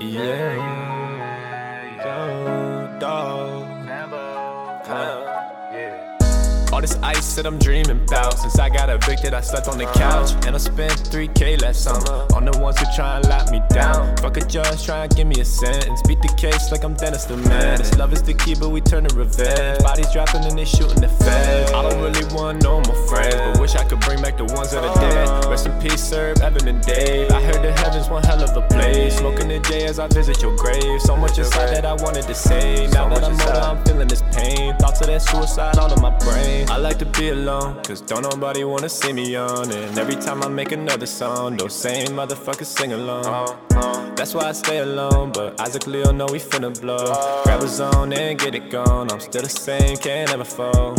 yeah, yeah. Dog. All this ice that I'm dreaming about. Since I got evicted, I slept on the couch. And I spent 3K last summer on the ones who try and lock me down. Fuck a judge, try and give me a sentence. Beat the case like I'm Dennis the man. This love is the key, but we turn to revenge. Bodies dropping and they shooting the feds. I don't really want no more friends, but wish I could bring back the ones that are dead. Peace, sir, Evan and Dave. I heard the heavens one hell of a place. Smoking the J as I visit your grave. So much inside that I wanted to say. Now that I'm older, I'm feeling this pain. Thoughts of that suicide all in my brain. I like to be alone, cause don't nobody wanna see me on. And every time I make another song, those same motherfuckers sing along. That's why I stay alone, but Isaac Leo know we finna blow. Grab a zone and get it gone. I'm still the same, can't ever fall.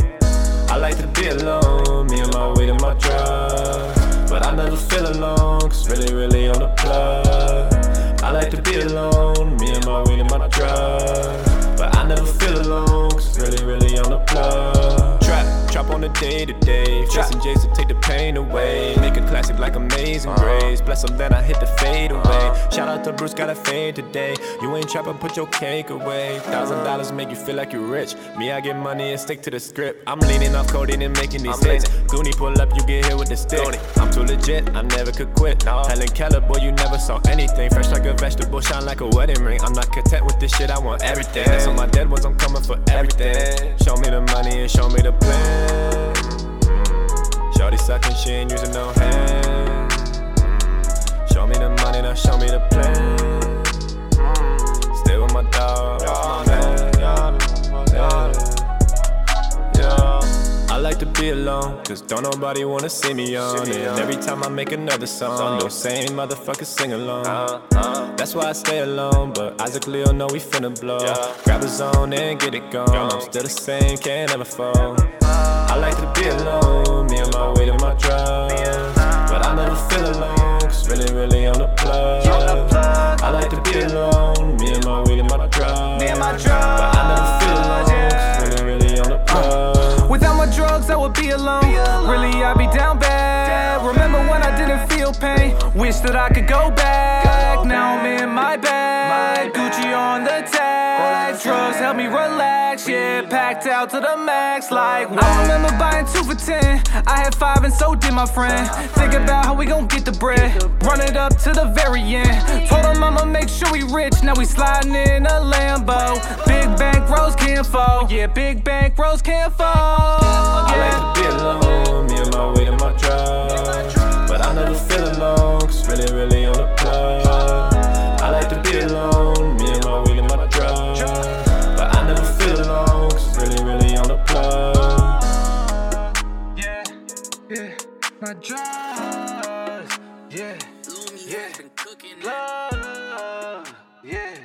I like to be alone, me and my weed and my drugs. But I never feel alone, cause really, really on the plug. I like to be alone, me and my weed and my drugs. But I never feel alone, cause really, really on the plug. Trap, trap on the day to day. Chasing J's to take the pain away. Amazing Grace. Bless them, then I hit the fade away. Shout out to Bruce, got a fade today. You ain't trapping, put your cake away. Thousand dollars make you feel like you're rich. Me, I get money and stick to the script. I'm leaning off coding and making these hits. Goonie pull up, you get hit with the stick. I'm too legit, I never could quit. Helen Keller, boy, you never saw anything. Fresh like a vegetable, shine like a wedding ring. I'm not content with this shit, I want everything. That's on my dead ones, I'm coming for everything. Show me the money and show me the plan. Shorty sucking, she ain't using no hand. Be alone, cause don't nobody wanna see me on it. Every time I make another song, those same motherfuckers sing along. Uh, uh. That's why I stay alone, but Isaac Leo know we finna blow. Grab a zone and get it gone. I'm still the same, can't ever fall. I like to be alone, me and my weed and my drugs. But I never feel alone, cause really, really on the plug. I like to be alone, would be alone. Really, I'd be down bad. Remember when I didn't feel pain? Wish that I could go back. Now I'm in my bag. Gucci on the tag. Drugs help me relax. Yeah, packed out to the max. Like, I remember buying two for ten. I had five, and so did my friend. Think about how we gon' get the bread. Run it up to the very end. Told him I'ma make sure we rich. Now we sliding in a Lambo. Big bank rolls can't fall. Yeah, big bank rolls can't fall. Like to be alone, me and my weed and my drugs. But I never feel alone, cause really, really on the plug. I like to be alone, me and my weed and my drugs. But I never feel alone, cause really, really on the plug. Yeah, yeah, my drugs. Yeah, Yeah. love. Yeah.